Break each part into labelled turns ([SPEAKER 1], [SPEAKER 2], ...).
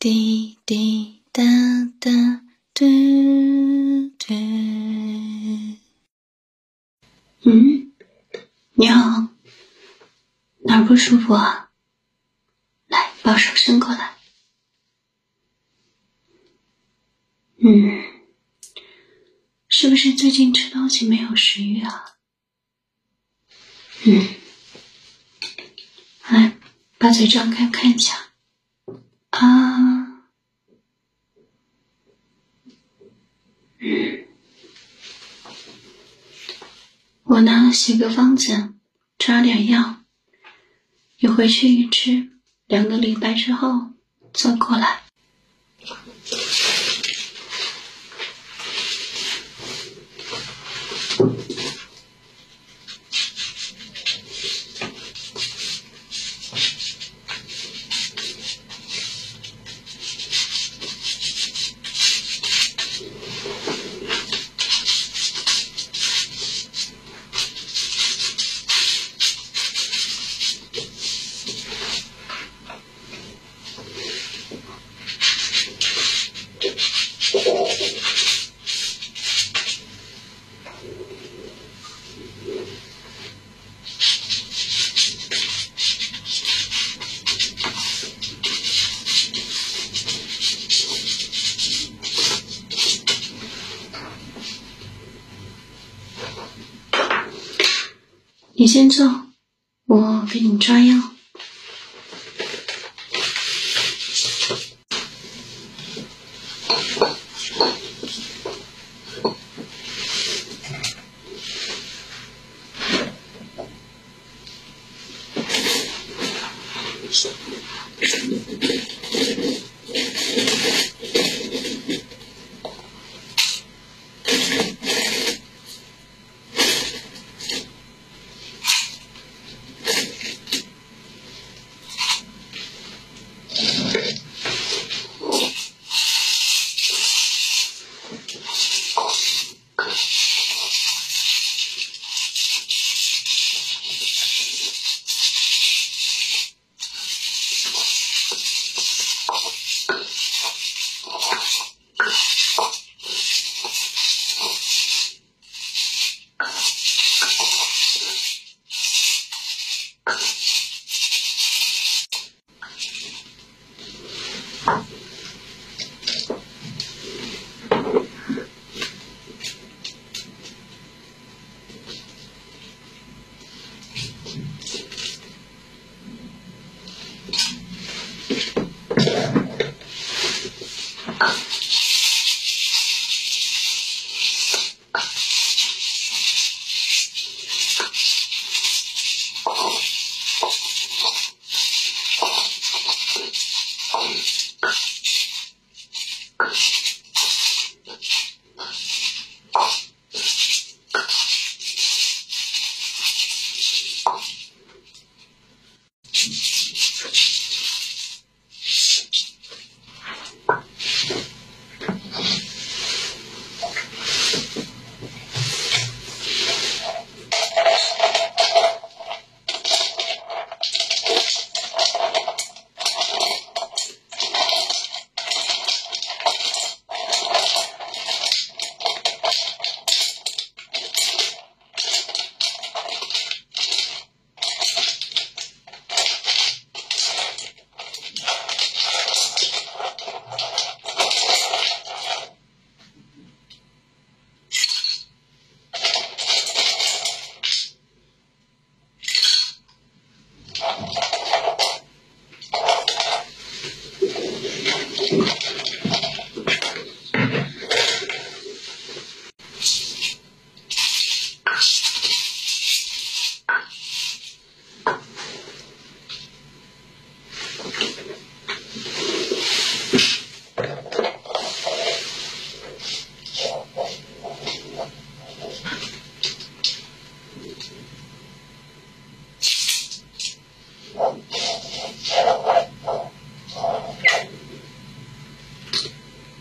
[SPEAKER 1] 滴滴答答，嘟嘟。嗯，你好，哪儿不舒服啊？来，把手伸过来。嗯，是不是最近吃东西没有食欲啊？嗯，来，把嘴张开看一下。啊，嗯，我呢洗个方子，抓点药，你回去一吃，两个礼拜之后再过来。你先坐我给你抓药。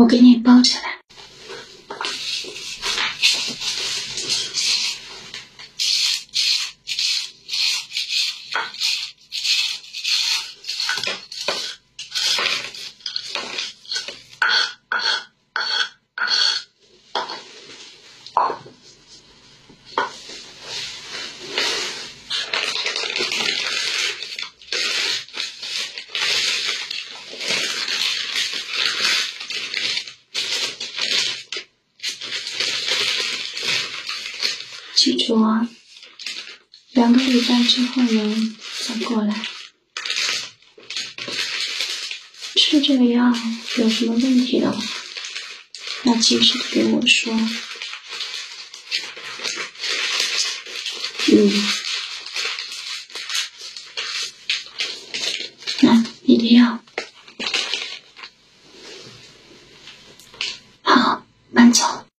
[SPEAKER 1] 我给你包起来。记住啊，两个礼拜之后呢，再过来。吃这个药有什么问题的话，要及时的给我说。嗯，那你的药。